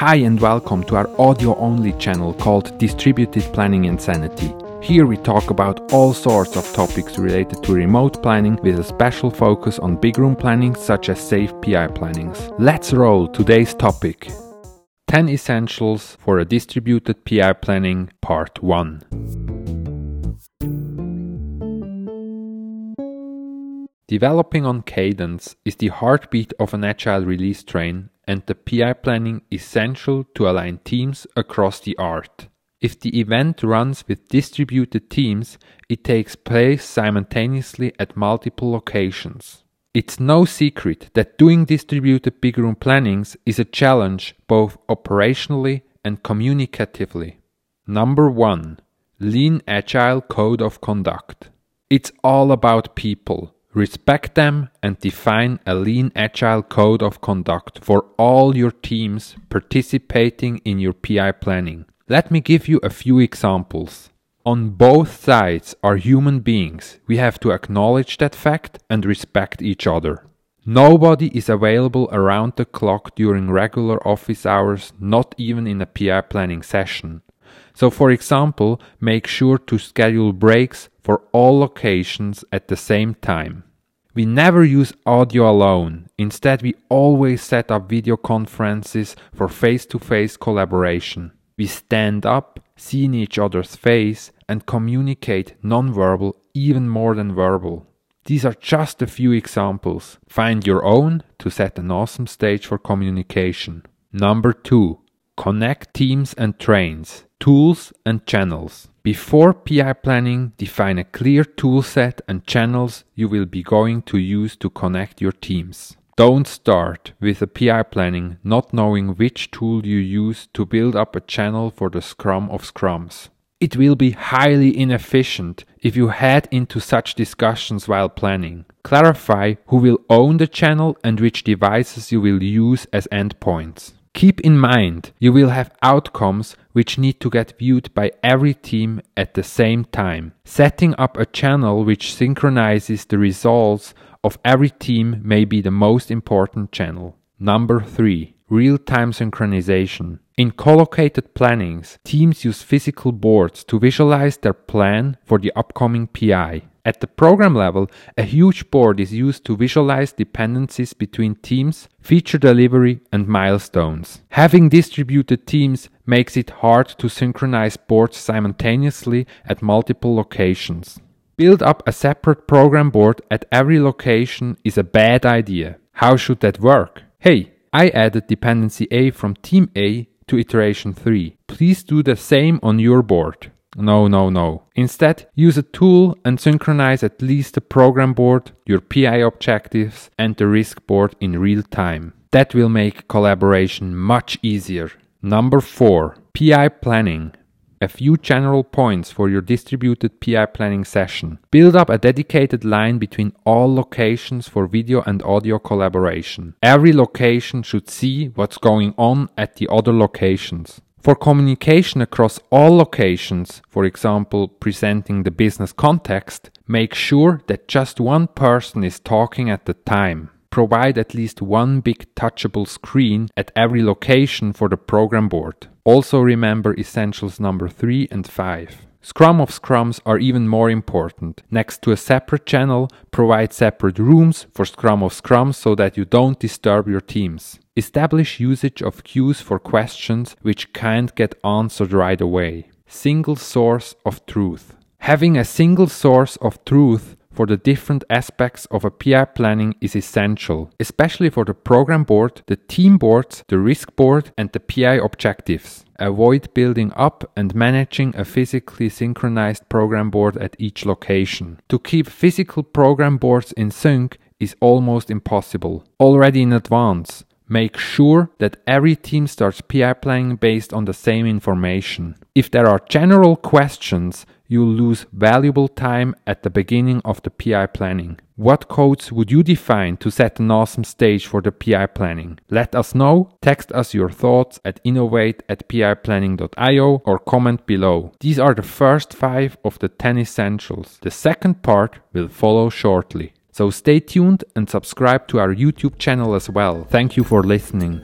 Hi and welcome to our audio only channel called Distributed Planning Insanity. Here we talk about all sorts of topics related to remote planning with a special focus on big room planning such as SAFe PI plannings. Let's roll today's topic. 10 Essentials for a Distributed PI Planning Part 1. Developing on cadence is the heartbeat of an agile release train and the PI planning essential to align teams across the art. If the event runs with distributed teams, it takes place simultaneously at multiple locations. It's no secret that doing distributed big room plannings is a challenge both operationally and communicatively. Number 1. Lean Agile Code of Conduct. It's all about people Respect them and define a lean agile code of conduct for all your teams participating in your PI planning. Let me give you a few examples. On both sides are human beings. We have to acknowledge that fact and respect each other. Nobody is available around the clock during regular office hours, not even in a PI planning session. So, for example, make sure to schedule breaks for all locations at the same time. We never use audio alone. Instead, we always set up video conferences for face to face collaboration. We stand up, see in each other's face, and communicate non-verbal even more than verbal. These are just a few examples. Find your own to set an awesome stage for communication. Number two, connect teams and trains, tools and channels. Before PI planning, define a clear toolset and channels you will be going to use to connect your teams. Don't start with a PI planning not knowing which tool you use to build up a channel for the Scrum of Scrums. It will be highly inefficient if you head into such discussions while planning. Clarify who will own the channel and which devices you will use as endpoints. Keep in mind, you will have outcomes which need to get viewed by every team at the same time. Setting up a channel which synchronizes the results of every team may be the most important channel. Number 3. Real time synchronization. In collocated plannings, teams use physical boards to visualize their plan for the upcoming PI. At the program level, a huge board is used to visualize dependencies between teams, feature delivery, and milestones. Having distributed teams makes it hard to synchronize boards simultaneously at multiple locations. Build up a separate program board at every location is a bad idea. How should that work? Hey, I added dependency A from team A to iteration 3. Please do the same on your board. No, no, no. Instead, use a tool and synchronize at least the program board, your PI objectives, and the risk board in real time. That will make collaboration much easier. Number 4. PI planning. A few general points for your distributed PI planning session. Build up a dedicated line between all locations for video and audio collaboration. Every location should see what's going on at the other locations. For communication across all locations, for example, presenting the business context, make sure that just one person is talking at the time. Provide at least one big touchable screen at every location for the program board. Also remember essentials number 3 and 5. Scrum of Scrums are even more important. Next to a separate channel, provide separate rooms for Scrum of Scrums so that you don't disturb your teams. Establish usage of cues for questions which can't get answered right away. Single source of truth. Having a single source of truth for the different aspects of a PI planning is essential, especially for the program board, the team boards, the risk board, and the PI objectives. Avoid building up and managing a physically synchronized program board at each location. To keep physical program boards in sync is almost impossible. Already in advance, Make sure that every team starts PI planning based on the same information. If there are general questions, you'll lose valuable time at the beginning of the PI planning. What codes would you define to set an awesome stage for the PI planning? Let us know, text us your thoughts at innovate at piplanning.io or comment below. These are the first five of the 10 essentials. The second part will follow shortly. So stay tuned and subscribe to our YouTube channel as well. Thank you for listening.